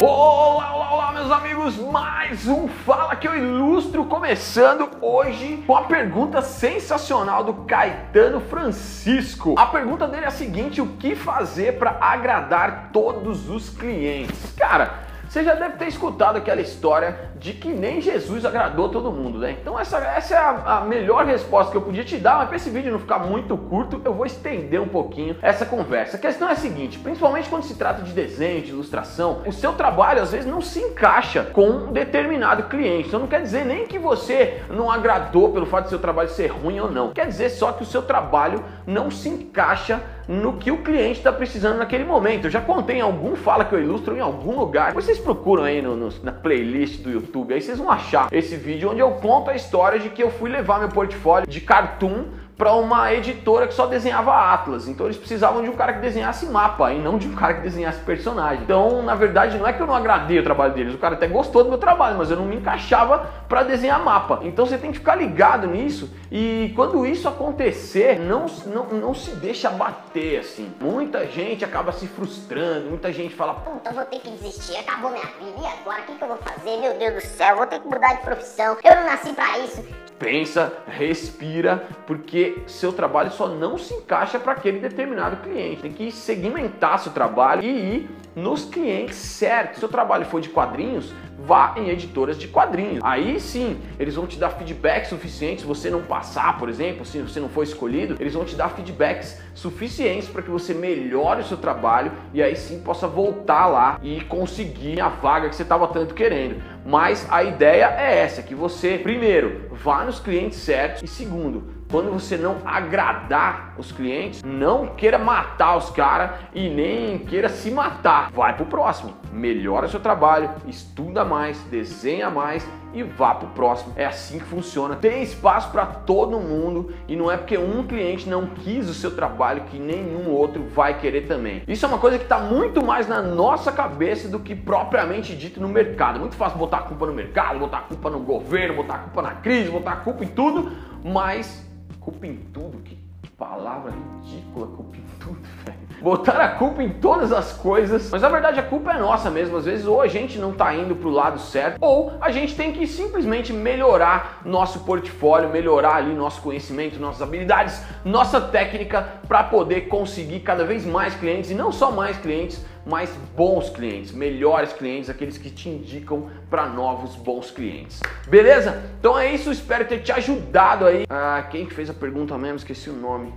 Olá, olá, olá, meus amigos! Mais um Fala que eu ilustro começando hoje com a pergunta sensacional do Caetano Francisco. A pergunta dele é a seguinte: o que fazer para agradar todos os clientes? Cara, você já deve ter escutado aquela história de que nem Jesus agradou todo mundo, né? Então essa, essa é a, a melhor resposta que eu podia te dar, mas para esse vídeo não ficar muito curto, eu vou estender um pouquinho essa conversa. A questão é a seguinte, principalmente quando se trata de desenho, de ilustração, o seu trabalho às vezes não se encaixa com um determinado cliente. Então não quer dizer nem que você não agradou pelo fato de seu trabalho ser ruim ou não. Quer dizer só que o seu trabalho não se encaixa no que o cliente está precisando naquele momento. Eu já contei em algum Fala que eu ilustro em algum lugar. Vocês procuram aí no, no, na playlist do YouTube, aí vocês vão achar esse vídeo onde eu conto a história de que eu fui levar meu portfólio de cartoon para uma editora que só desenhava Atlas. Então eles precisavam de um cara que desenhasse mapa e não de um cara que desenhasse personagem. Então, na verdade, não é que eu não agradei o trabalho deles, o cara até gostou do meu trabalho, mas eu não me encaixava para desenhar mapa. Então você tem que ficar ligado nisso e quando isso acontecer, não, não, não se deixa bater assim. Muita gente acaba se frustrando, muita gente fala: Puta, eu vou ter que desistir, acabou minha vida, e agora? O que, que eu vou fazer? Meu Deus do céu, vou ter que mudar de profissão, eu não nasci para isso pensa, respira, porque seu trabalho só não se encaixa para aquele determinado cliente. Tem que segmentar seu trabalho e ir nos clientes certos. Se seu trabalho for de quadrinhos, vá em editoras de quadrinhos. Aí sim, eles vão te dar feedback suficiente se você não passar, por exemplo, se você não for escolhido, eles vão te dar feedbacks suficientes para que você melhore o seu trabalho e aí sim possa voltar lá e conseguir a vaga que você estava tanto querendo. Mas a ideia é essa, que você primeiro vá nos clientes certos e segundo, quando você não agradar os clientes, não queira matar os caras e nem queira se matar. Vai pro próximo, melhora seu trabalho, estuda mais, desenha mais e vá pro próximo. É assim que funciona. Tem espaço para todo mundo e não é porque um cliente não quis o seu trabalho que nenhum outro vai querer também. Isso é uma coisa que está muito mais na nossa cabeça do que propriamente dito no mercado. É muito fácil botar a culpa no mercado, botar a culpa no governo, botar a culpa na crise, botar a culpa em tudo, mas culpa em tudo, que palavra ridícula, culpa em tudo, velho. Botar a culpa em todas as coisas, mas na verdade a culpa é nossa mesmo. Às vezes ou a gente não tá indo pro lado certo, ou a gente tem que simplesmente melhorar nosso portfólio, melhorar ali nosso conhecimento, nossas habilidades, nossa técnica para poder conseguir cada vez mais clientes e não só mais clientes, mais bons clientes, melhores clientes, aqueles que te indicam para novos bons clientes. Beleza? Então é isso, espero ter te ajudado aí. Ah, quem que fez a pergunta mesmo? Esqueci o nome.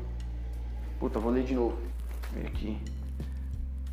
Puta, vou ler de novo. Vem aqui.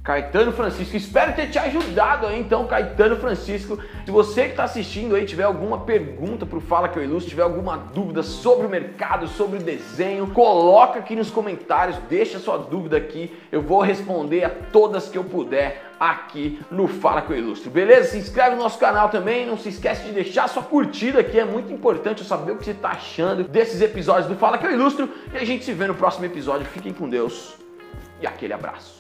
Caetano Francisco. Espero ter te ajudado aí, então, Caetano Francisco. Se você que está assistindo aí tiver alguma pergunta para o Fala Que Eu Ilustro, tiver alguma dúvida sobre o mercado, sobre o desenho, coloca aqui nos comentários, deixa sua dúvida aqui. Eu vou responder a todas que eu puder aqui no Fala Que Eu Ilustro, beleza? Se inscreve no nosso canal também, não se esquece de deixar sua curtida aqui, é muito importante eu saber o que você está achando desses episódios do Fala Que Eu Ilustro. E a gente se vê no próximo episódio. Fiquem com Deus e aquele abraço.